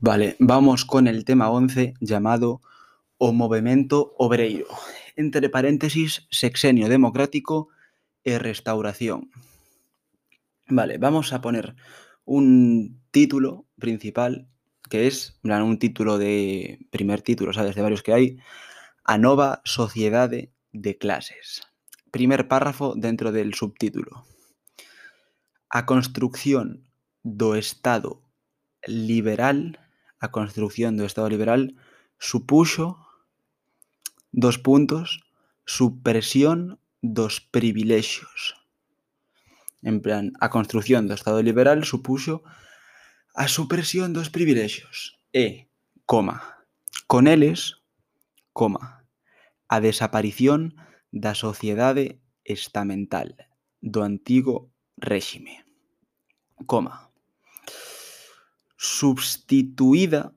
Vale, vamos con el tema 11 llamado O Movemento Obreiro. Entre paréntesis, sexenio democrático e restauración. Vale, vamos a poner un título principal que es un título de primer título, sabes, de varios que hai, A nova sociedade de clases. Primer párrafo dentro del subtítulo. A construcción do Estado liberal, a construción do Estado liberal supuxo dos puntos supresión dos privilexios. En plan, a construción do Estado liberal supuxo a supresión dos privilexios e, coma, con eles, coma, a desaparición da sociedade estamental do antigo réxime, coma, substituída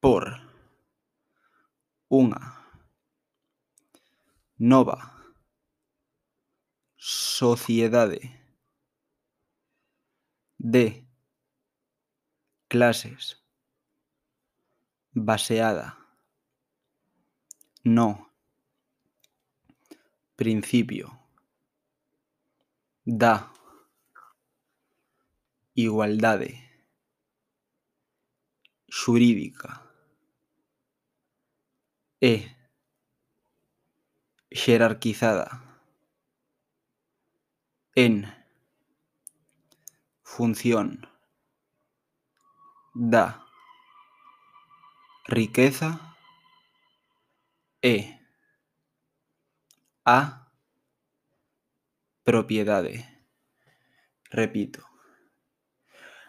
por unha nova sociedade de clases baseada no principio da igualdade xurídica e xerarquizada en función da riqueza e a propiedade. Repito.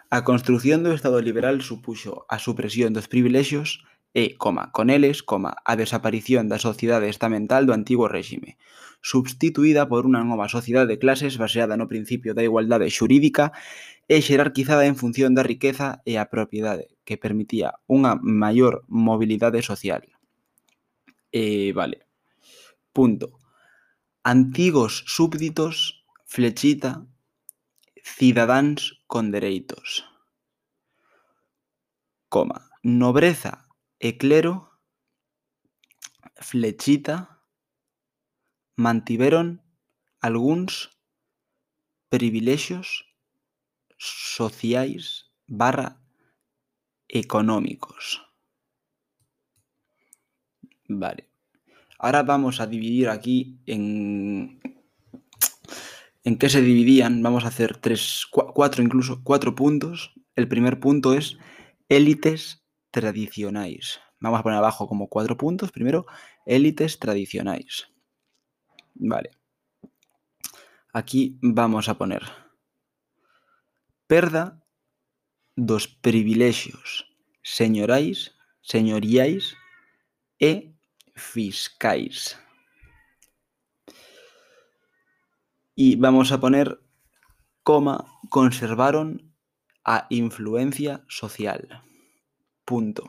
A construción do Estado liberal supuxo a supresión dos privilexios e, coma, con eles, coma, a desaparición da sociedade estamental do antigo réxime, substituída por unha nova sociedade de clases baseada no principio da igualdade xurídica e xerarquizada en función da riqueza e a propiedade, que permitía unha maior mobilidade social. E, vale. Punto. Antigos súbditos, flechita, cidadáns con dereitos. Coma, nobreza e clero, flechita, mantiveron algúns privilexios sociais barra económicos. Vale. Ahora vamos a dividir aquí en en qué se dividían. Vamos a hacer tres, cuatro incluso, cuatro puntos. El primer punto es élites tradicionais. Vamos a poner abajo como cuatro puntos. Primero, élites tradicionais. Vale. Aquí vamos a poner perda dos privilexios señorais, señoriais e fiscais. y vamos a poner coma, conservaron a influencia social. Punto.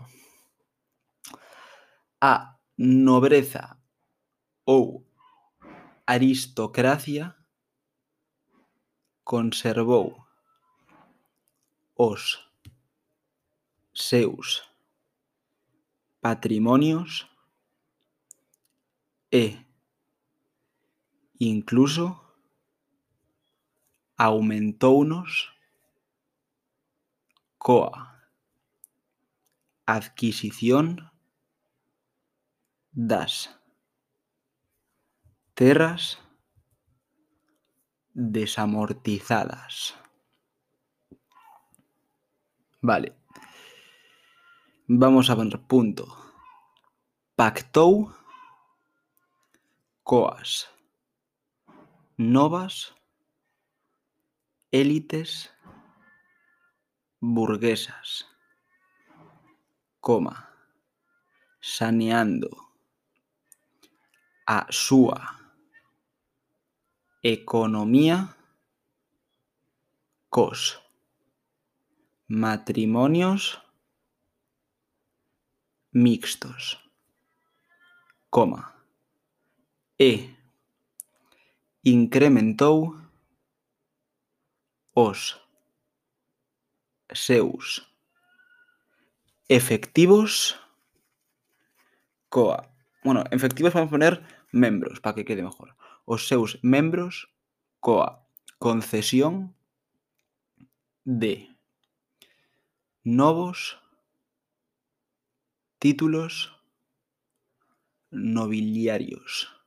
A nobreza ou aristocracia conservou os seus patrimonios e incluso aumentounos coa adquisición das terras desamortizadas. Vale. Vamos a poner punto. Pactou coas novas élites burguesas, coma, saneando a súa economía cos matrimonios mixtos, coma, e incrementou os seus efectivos coa... Bueno, efectivos vamos a poner membros, para que quede mejor. Os seus membros coa concesión de novos títulos nobiliarios.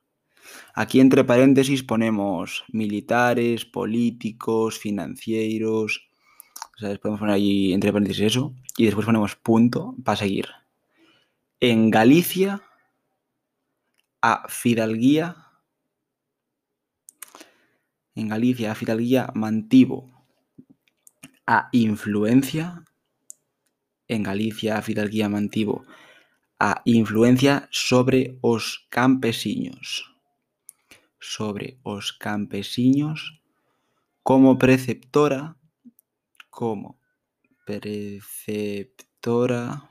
Aquí entre paréntesis ponemos militares, políticos, financieros. Sea, podemos poner ahí entre paréntesis eso. Y después ponemos punto para seguir. En Galicia, a Fidalguía. En Galicia, a Fidalguía mantivo a influencia. En Galicia, a Fidalguía mantivo a influencia sobre os campesiños. sobre os campesiños como preceptora, como preceptora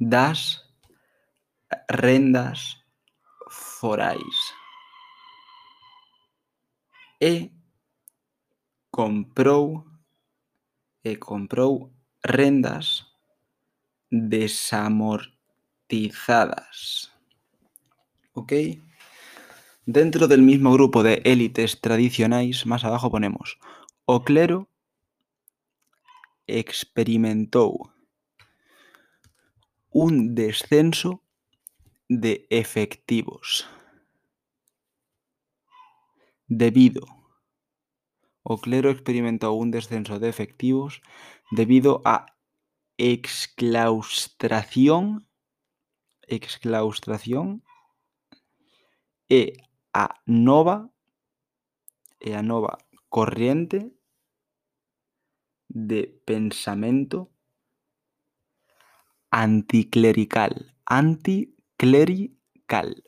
das rendas forais e comprou e comprou rendas desamortizadas. Ok? Dentro del mismo grupo de élites tradicionais, más abajo ponemos o clero un descenso de efectivos debido o clero experimentou un descenso de efectivos debido a exclaustración exclaustración e a nova e a nova corriente de pensamento anticlerical, anticlerical.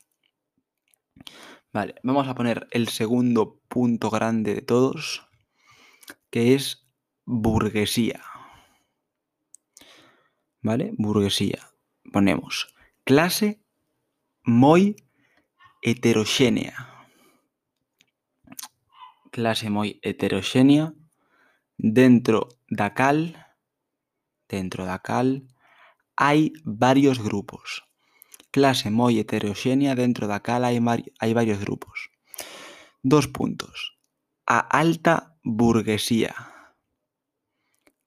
Vale, vamos a poner el segundo punto grande de todos, que es burguesía. ¿vale? Burguesía. Ponemos clase moi heteroxénea. Clase moi heteroxénea dentro da cal dentro da cal hai varios grupos. Clase moi heteroxénea dentro da cal hai, hai varios grupos. Dos puntos. A alta burguesía.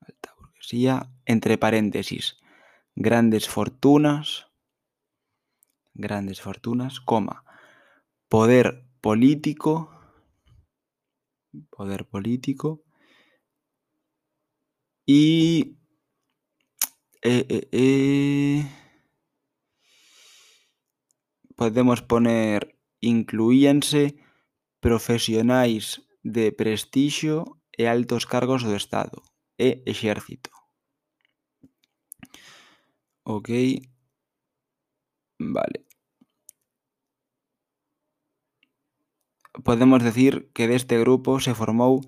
Alta burguesía entre paréntesis. Grandes fortunas, grandes fortunas, coma, poder político, poder político y eh, eh, eh, podemos poner incluíanse profesionais de prestixio e altos cargos do Estado e exército. Ok. Vale. podemos decir que deste grupo se formou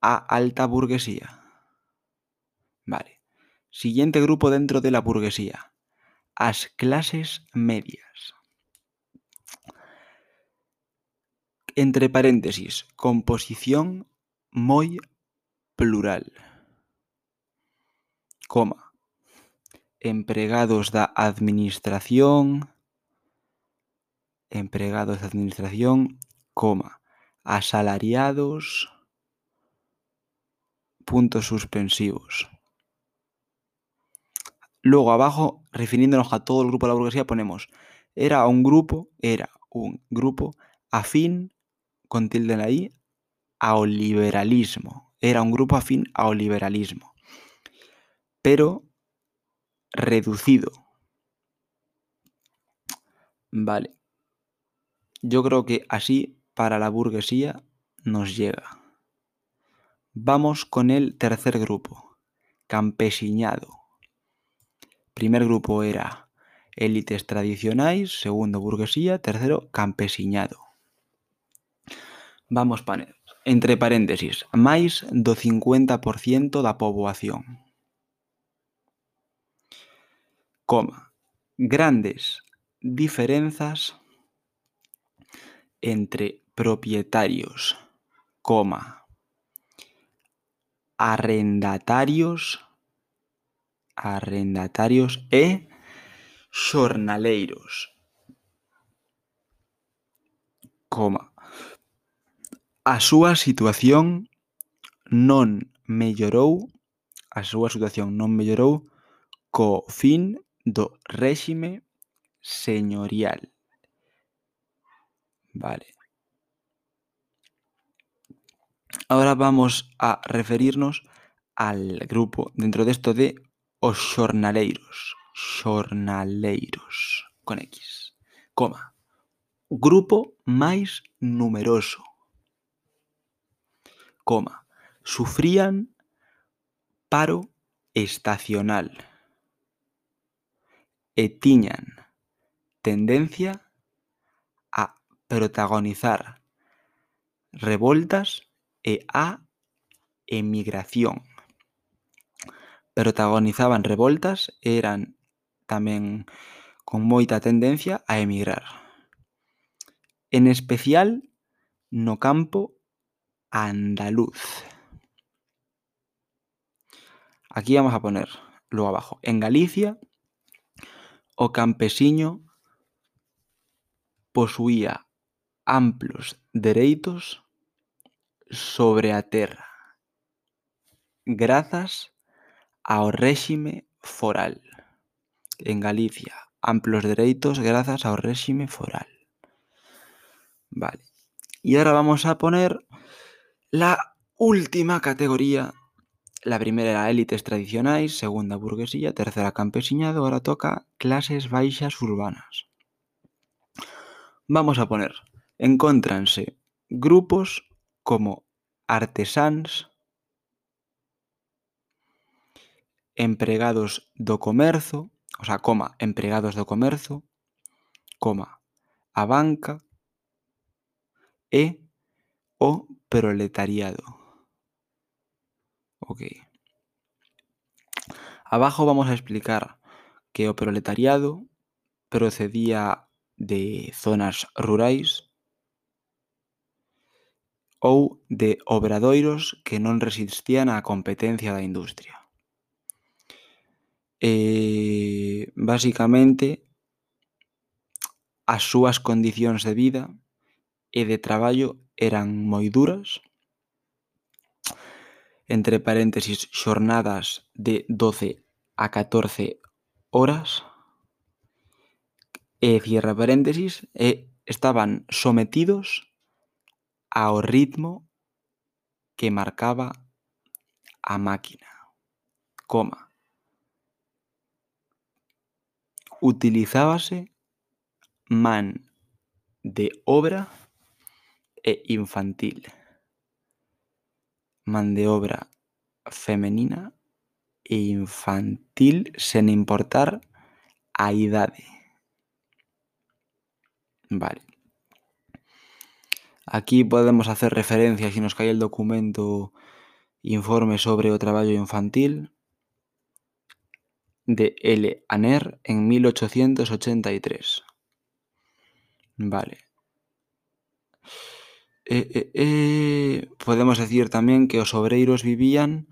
a alta burguesía. Vale. Siguiente grupo dentro de la burguesía. As clases medias. Entre paréntesis, composición moi plural. Coma. Empregados da administración, empregados da administración coma, asalariados, puntos suspensivos. Luego abajo, refiriéndonos a todo el grupo de la burguesía, ponemos, era un grupo, era un grupo afín, con tilde en la I, ao liberalismo. Era un grupo afín ao liberalismo. Pero reducido. Vale. Yo creo que así para la burguesía nos llega. Vamos con el tercer grupo, campesiñado. Primer grupo era élites tradicionais, segundo burguesía, tercero campesiñado. Vamos para entre paréntesis, máis do 50% da poboación coma, grandes diferenzas entre propietarios, coma, arrendatarios, arrendatarios e xornaleiros, coma. A súa situación non mellorou, a súa situación non mellorou co fin do réxime señorial. Vale. Ahora vamos a referirnos al grupo dentro de esto de os xornaleiros. Xornaleiros con X. Coma. Grupo máis numeroso. Coma. Sufrían paro estacional. E tiñan tendencia a protagonizar revoltas a emigración. Protagonizaban revoltas e eran tamén con moita tendencia a emigrar. En especial no campo andaluz. Aquí vamos a poner luego abajo. En Galicia o campesiño posuía amplos dereitos sobre a terra grazas ao foral. En Galicia, amplos dereitos grazas ao réxime foral. Vale. Y ahora vamos a poner la última categoría La primera era élites tradicionais, segunda burguesía, tercera campesiñado, ahora toca clases baixas urbanas. Vamos a poner, encóntranse grupos como artesáns, empregados do comerzo, o sea, coma, empregados do comerzo, coma, a banca e o proletariado. Ok. Abajo vamos a explicar que o proletariado procedía de zonas rurais ou de obradoiros que non resistían á competencia da industria. E, basicamente, as súas condicións de vida e de traballo eran moi duras, entre paréntesis, xornadas de 12 a 14 horas, e cierra paréntesis, e estaban sometidos ao ritmo que marcaba a máquina, coma. Utilizábase man de obra e infantil man de obra femenina e infantil sen importar a idade. Vale. Aquí podemos hacer referencia, si nos cae el documento informe sobre o traballo infantil de L. Aner en 1883. Vale. Eh, eh, eh, podemos decir tamén que os obreiros vivían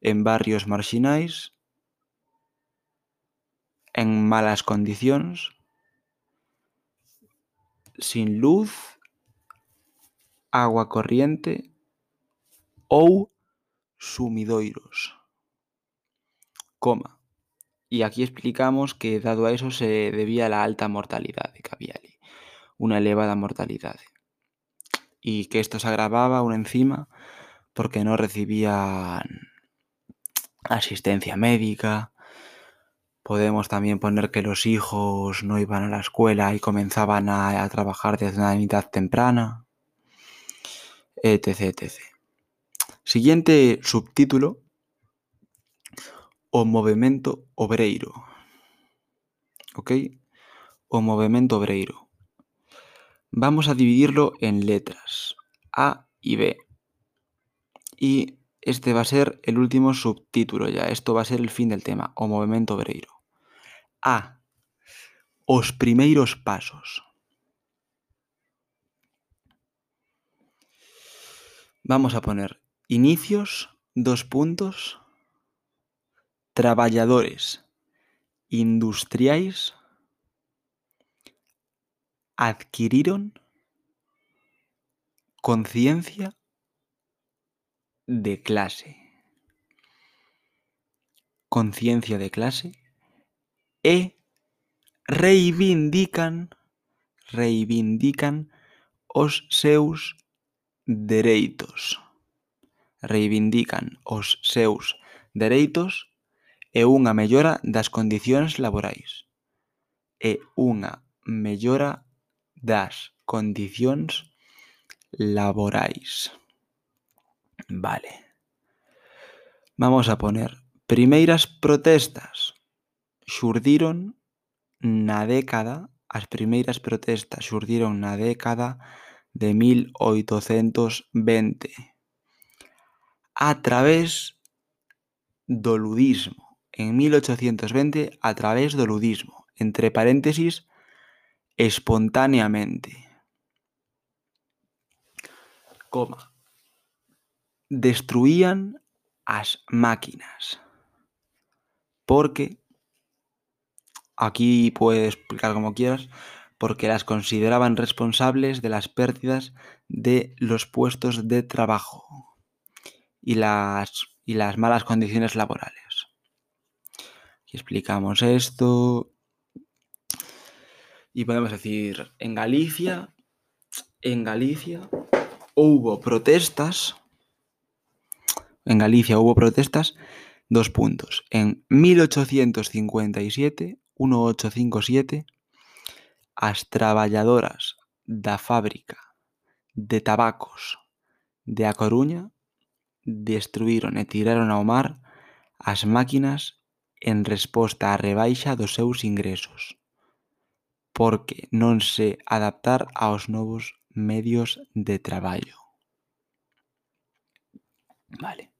en barrios marxinais, en malas condicións, sin luz, agua corriente ou sumidoiros. Coma. Y aquí explicamos que dado a eso se debía la alta mortalidade que había unha elevada mortalidade y que esto se agravaba aún encima porque no recibían asistencia médica. Podemos también poner que los hijos no iban a la escuela y comenzaban a, a trabajar desde una edad temprana, etc, etc. Siguiente subtítulo, o movimento obreiro. Ok? O movimento obreiro. Vamos a dividirlo en letras A y B. Y este va a ser el último subtítulo ya. Esto va a ser el fin del tema, o movimiento obreiro. A. Os primeiros pasos. Vamos a poner inicios, dos puntos, traballadores industriais adquiriron conciencia de clase. Conciencia de clase e reivindican reivindican os seus dereitos. Reivindican os seus dereitos e unha mellora das condicións laborais e unha mellora das condicións laborais. Vale. Vamos a poner primeiras protestas. Xurdiron na década, as primeiras protestas xurdiron na década de 1820 a través do ludismo. En 1820 a través do ludismo, entre paréntesis, espontáneamente. Coma. Destruían as máquinas. Porque, aquí puedes explicar como quieras, porque las consideraban responsables de las pérdidas de los puestos de trabajo y las, y las malas condiciones laborales. Aquí explicamos esto. Y podemos decir, en Galicia, en Galicia hubo protestas. En Galicia hubo protestas, dos puntos. En 1857, 1857, as traballadoras da fábrica de tabacos de A Coruña destruíron e tiraron ao mar as máquinas en resposta á rebaixa dos seus ingresos, porque non se adaptar aos novos medios de traballo. Vale.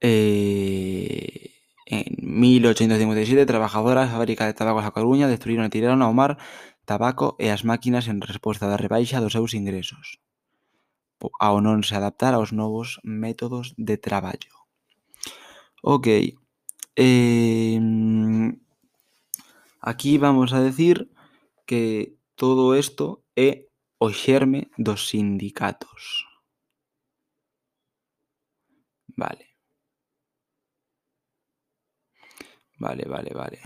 Eh... En 1857, trabajadoras da fábrica de tabacos a Coruña destruíron e tiraron ao mar tabaco e as máquinas en resposta da rebaixa dos seus ingresos ao non se adaptar aos novos métodos de traballo. Ok. Eh, aquí vamos a decir que todo isto é o xerme dos sindicatos. Vale. Vale, vale, vale.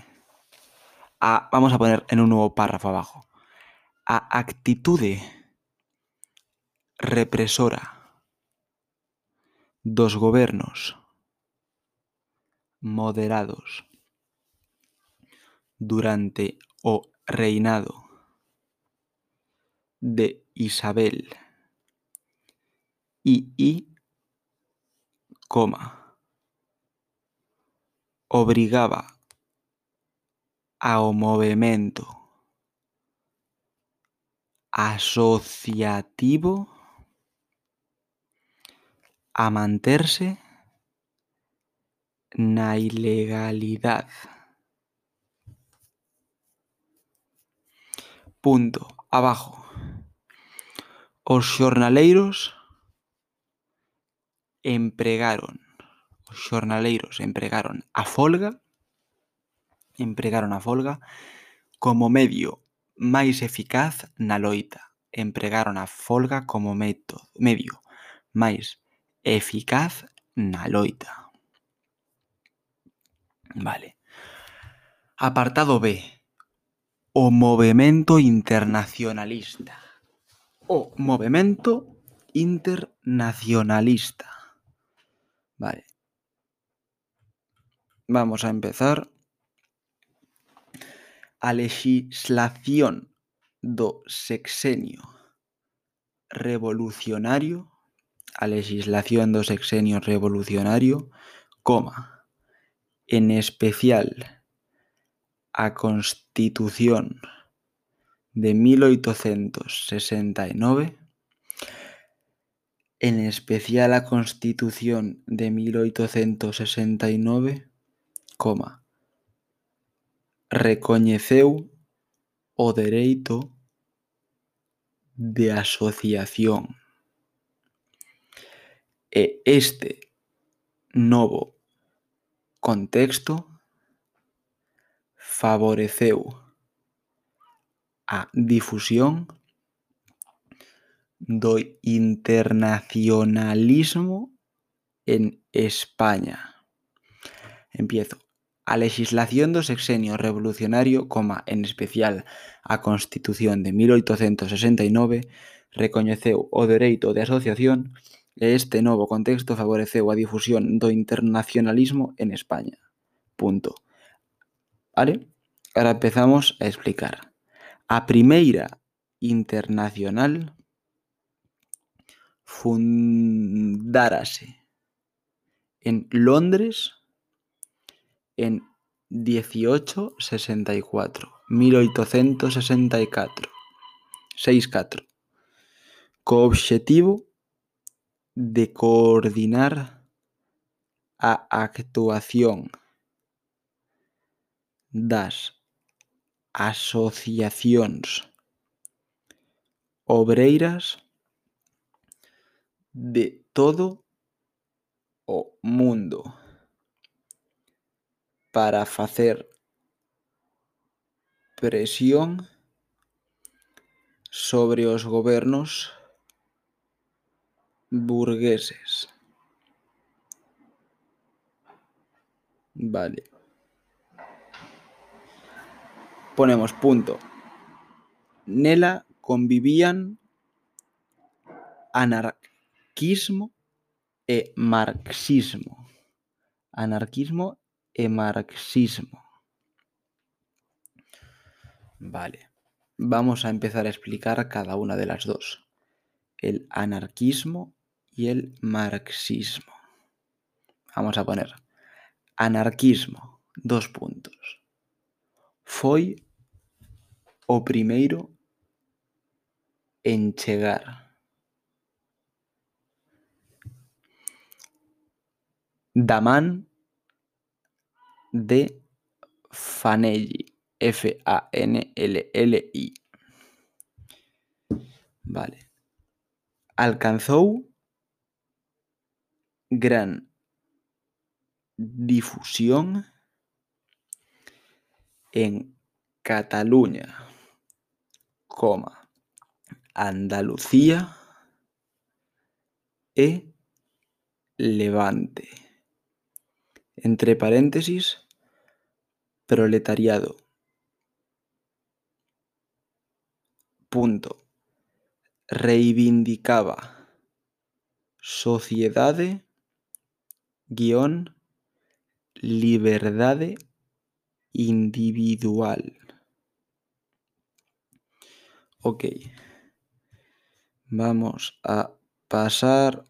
Vamos a poner en un nuevo párrafo abajo. A actitude represora dos gobernos moderados durante o reinado de Isabel II, coma, obrigaba ao movemento asociativo a manterse na ilegalidade. Punto. Abajo. Os xornaleiros empregaron os xornaleiros empregaron a folga empregaron a folga como medio máis eficaz na loita. Empregaron a folga como método, medio máis eficaz na loita. Vale. Apartado B. O movemento internacionalista. O movemento internacionalista. Vale. Vamos a empezar. A legislación do sexenio. Revolucionario. A legislación do sexenio revolucionario, coma, en especial a Constitución de 1869, en especial a Constitución de 1869, coma, recoñeceu o dereito de asociación. E este novo contexto favoreceu a difusión do internacionalismo en España. Empiezo a lexislación do sexenio revolucionario, coma, en especial, a Constitución de 1869, recoñeceu o dereito de asociación e este novo contexto favoreceu a difusión do internacionalismo en España. Punto. Vale? Ahora empezamos a explicar. A primeira internacional fundárase en Londres en 1864, 1864, 64, co obxectivo de coordinar a actuación. Das. Asociacións obreiras de todo o mundo. Para facer presión sobre os gobernos burgueses. Vale. Ponemos punto. Nela convivían anarquismo e marxismo. Anarquismo marxismo. Vale, vamos a empezar a explicar cada una de las dos. El anarquismo y el marxismo. Vamos a poner anarquismo, dos puntos. Foi o primeiro en chegar. Da man de Fanelli. F-A-N-L-L-I. Vale. Alcanzou gran difusión en Cataluña, coma, Andalucía e Levante. Entre paréntesis, proletariado. Punto. Reivindicaba sociedade guion liberdade individual. Ok. Vamos a pasar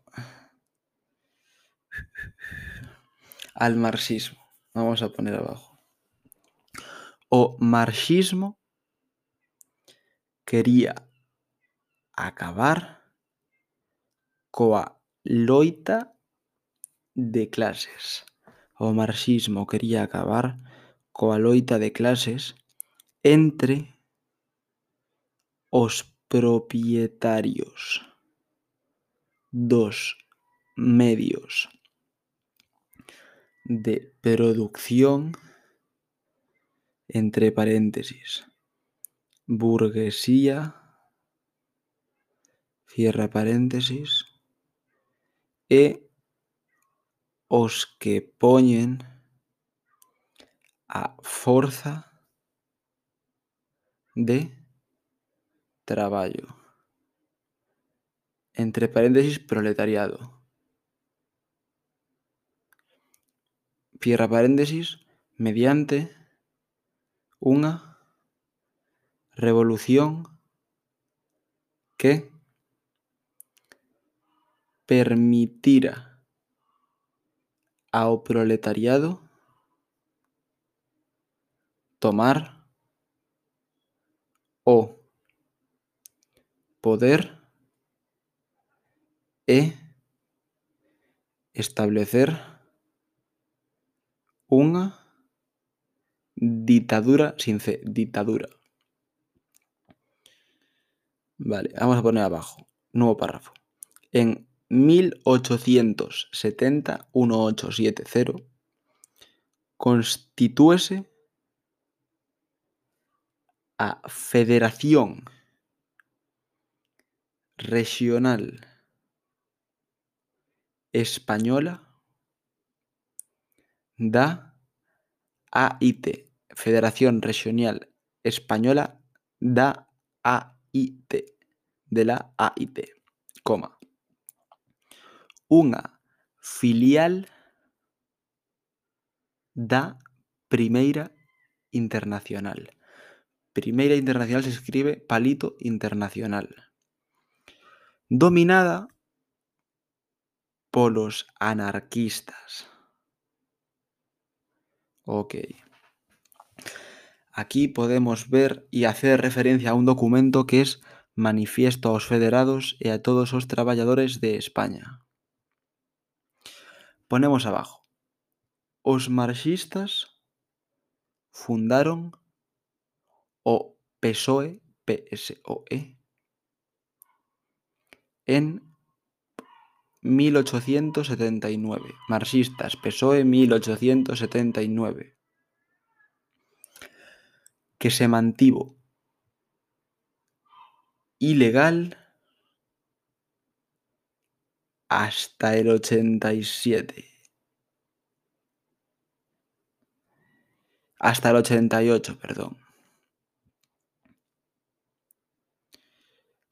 al marxismo. Vamos a poner abajo. o marxismo quería acabar coa loita de clases. O marxismo quería acabar coa loita de clases entre os propietarios dos medios de producción entre paréntesis burguesía cierra paréntesis e os que poñen a forza de traballo. Entre paréntesis, proletariado. Cierra paréntesis, mediante unha revolución que permitira ao proletariado tomar o poder e establecer unha ditadura sin C, ditadura. Vale, vamos a poner abajo, nuevo párrafo. En 1870, 1870, constitúese a Federación Regional Española da AIT, Federación Regional Española da AIT, de la AIT, coma. Unha filial da Primeira Internacional. Primeira Internacional se escribe palito internacional. Dominada polos anarquistas. Ok. Aquí podemos ver y hacer referencia a un documento que es Manifiesto aos Federados e a todos os traballadores de España. Ponemos abajo. Os marxistas fundaron o PSOE, PSOE, en 1879. Marxistas, PSOE 1879. Que se mantivo ilegal hasta el 87. Hasta el 88, perdón.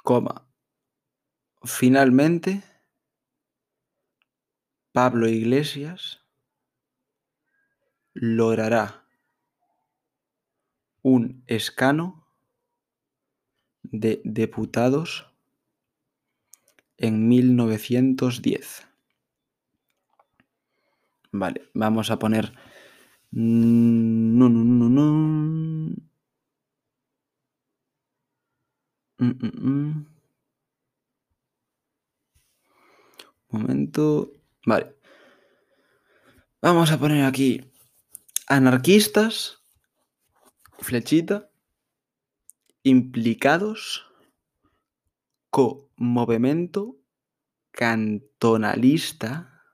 Coma. Finalmente, Pablo Iglesias logrará un escano de diputados en 1910. Vale, vamos a poner... No, no, no, no. Momento. Vale. Vamos a poner aquí anarquistas, flechita, implicados co movimento cantonalista,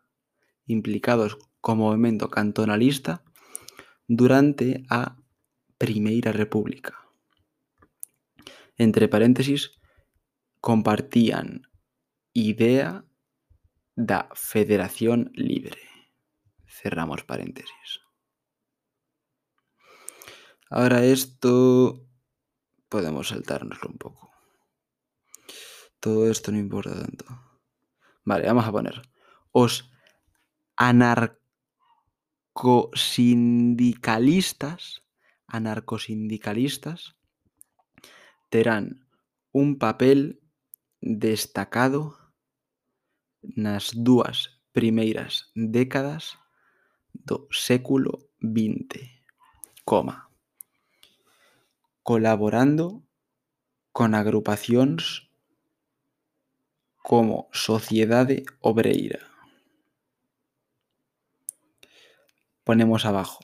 implicados co movimento cantonalista durante a Primeira República. Entre paréntesis, compartían idea da Federación Libre. Cerramos paréntesis. Ahora esto podemos saltárnoslo un poco. Todo esto no importa tanto. Vale, vamos a poner. Os anarcosindicalistas, anarcosindicalistas, terán un papel destacado nas dúas primeiras décadas do século XX, coma. Colaborando con agrupacións como Sociedade Obreira. Ponemos abajo.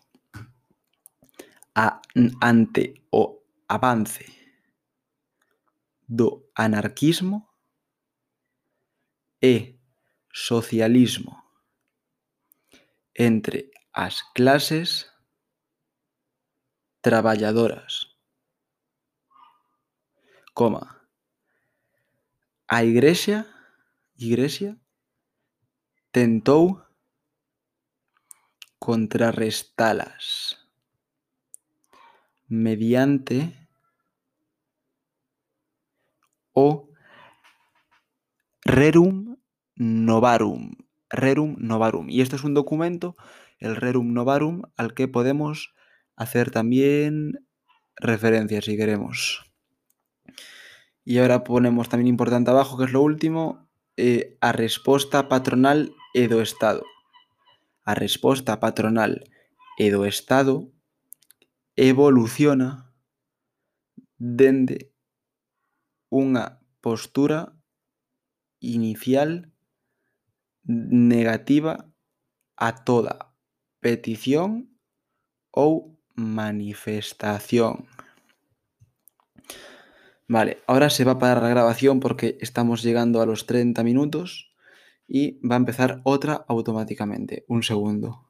A, ante o avance do anarquismo e socialismo entre as clases traballadoras, coma, a Igrexa, Igrexa tentou contrarrestalas mediante o Rerum Novarum. Rerum Novarum. Y esto es un documento, el Rerum Novarum, al que podemos hacer también referencia si queremos. E agora ponemos tamén importante abajo, que é o último, eh, a resposta patronal e do Estado. A resposta patronal e do Estado evoluciona dende unha postura inicial negativa a toda petición ou manifestación. Vale, ahora se va a parar la grabación porque estamos llegando a los 30 minutos y va a empezar otra automáticamente. Un segundo.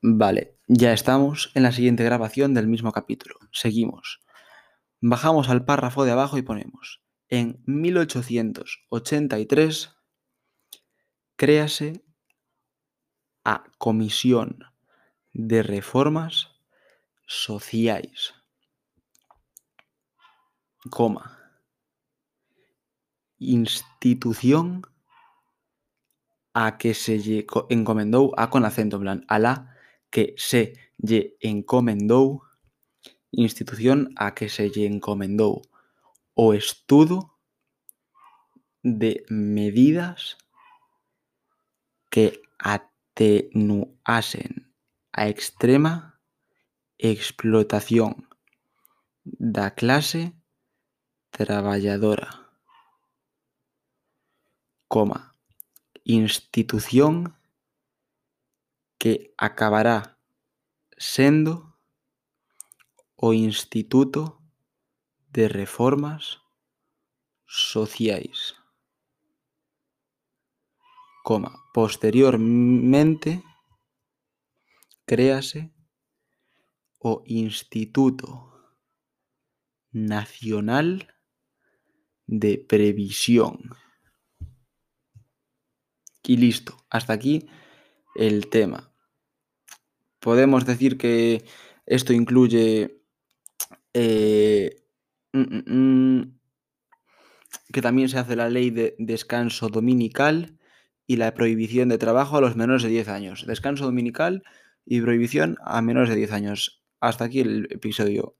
Vale, ya estamos en la siguiente grabación del mismo capítulo. Seguimos. Bajamos al párrafo de abajo y ponemos, en 1883 créase a Comisión de Reformas Sociais, coma, institución a que se lle encomendou a con acento, en plan, a la que se lle encomendou, institución a que se lle encomendou o estudo de medidas que atenuasen a extrema explotación da clase traballadora, coma, institución que acabará sendo o Instituto de Reformas Sociais, coma, posteriormente créase o Instituto Nacional de Previsión. Y listo, hasta aquí el tema. Podemos decir que esto incluye eh, mm, mm, mm, que también se hace la ley de descanso dominical y la prohibición de trabajo a los menores de 10 años. Descanso dominical y prohibición a menores de 10 años. Hasta aquí el episodio.